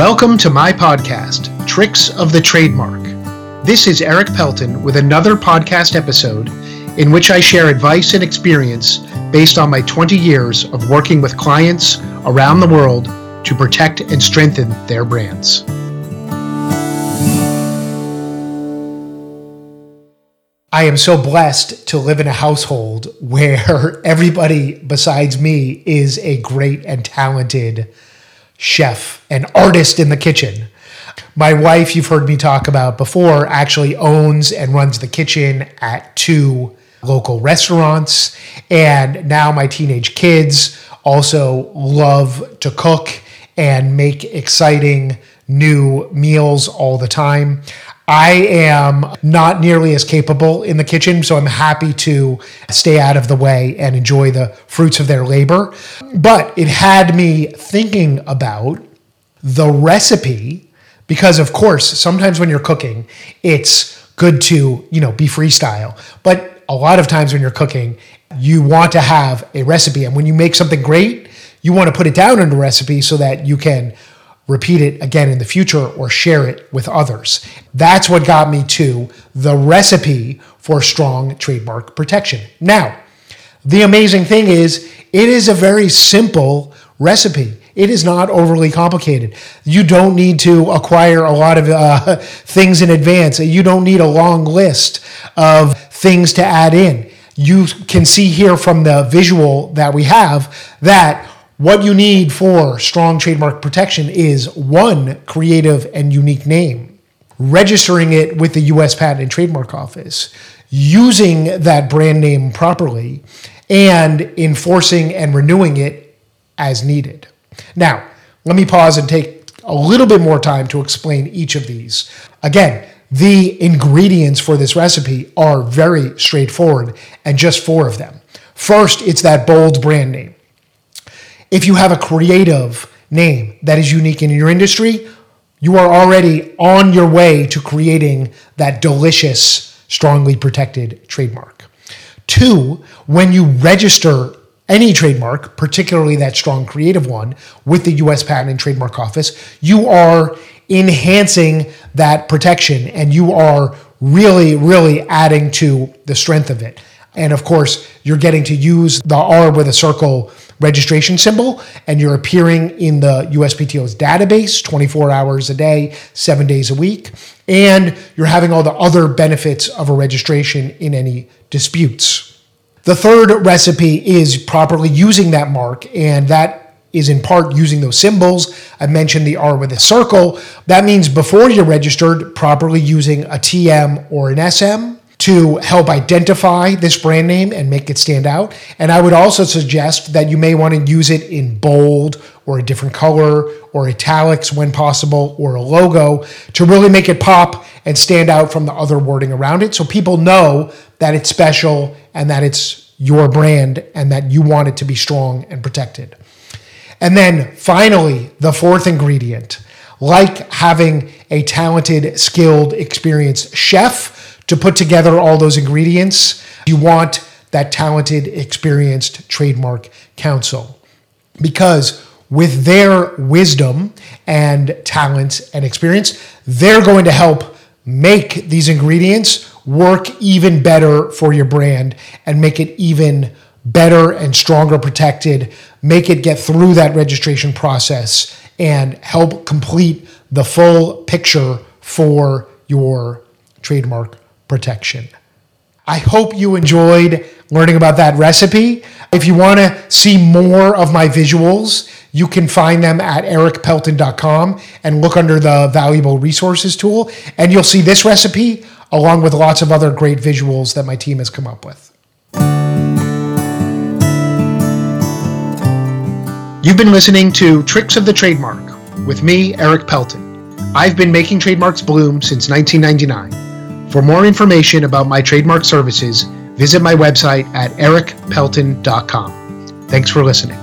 Welcome to my podcast, Tricks of the Trademark. This is Eric Pelton with another podcast episode in which I share advice and experience based on my 20 years of working with clients around the world to protect and strengthen their brands. I am so blessed to live in a household where everybody besides me is a great and talented chef and artist in the kitchen. My wife, you've heard me talk about before, actually owns and runs the kitchen at two local restaurants. And now my teenage kids also love to cook and make exciting new meals all the time. I am not nearly as capable in the kitchen, so I'm happy to stay out of the way and enjoy the fruits of their labor. But it had me thinking about the recipe because of course, sometimes when you're cooking, it's good to, you know, be freestyle. But a lot of times when you're cooking, you want to have a recipe and when you make something great, you want to put it down in a recipe so that you can repeat it again in the future or share it with others. That's what got me to the recipe for strong trademark protection. Now, the amazing thing is, it is a very simple recipe. It is not overly complicated. You don't need to acquire a lot of uh, things in advance. You don't need a long list of things to add in. You can see here from the visual that we have that what you need for strong trademark protection is one creative and unique name, registering it with the US Patent and Trademark Office, using that brand name properly, and enforcing and renewing it as needed. Now, let me pause and take a little bit more time to explain each of these. Again, the ingredients for this recipe are very straightforward and just four of them. First, it's that bold brand name. If you have a creative name that is unique in your industry, you are already on your way to creating that delicious, strongly protected trademark. Two, when you register any trademark, particularly that strong creative one, with the US Patent and Trademark Office, you are enhancing that protection and you are really, really adding to the strength of it. And of course, you're getting to use the R with a circle registration symbol and you're appearing in the USPTO's database 24 hours a day, seven days a week. And you're having all the other benefits of a registration in any disputes. The third recipe is properly using that mark, and that is in part using those symbols. I mentioned the R with a circle. That means before you're registered, properly using a TM or an SM to help identify this brand name and make it stand out. And I would also suggest that you may want to use it in bold or a different color or italics when possible or a logo to really make it pop and stand out from the other wording around it so people know that it's special and that it's your brand and that you want it to be strong and protected. And then finally, the fourth ingredient, like having a talented, skilled, experienced chef to put together all those ingredients. You want that talented, experienced trademark counsel because with their wisdom and talent and experience, they're going to help make these ingredients work even better for your brand and make it even better and stronger protected, make it get through that registration process and help complete the full picture for your trademark protection. I hope you enjoyed learning about that recipe. If you want to see more of my visuals, you can find them at ericpelton.com and look under the valuable resources tool, and you'll see this recipe along with lots of other great visuals that my team has come up with. You've been listening to Tricks of the Trademark with me, Eric Pelton. I've been making trademarks bloom since 1999. For more information about my trademark services, visit my website at ericpelton.com. Thanks for listening.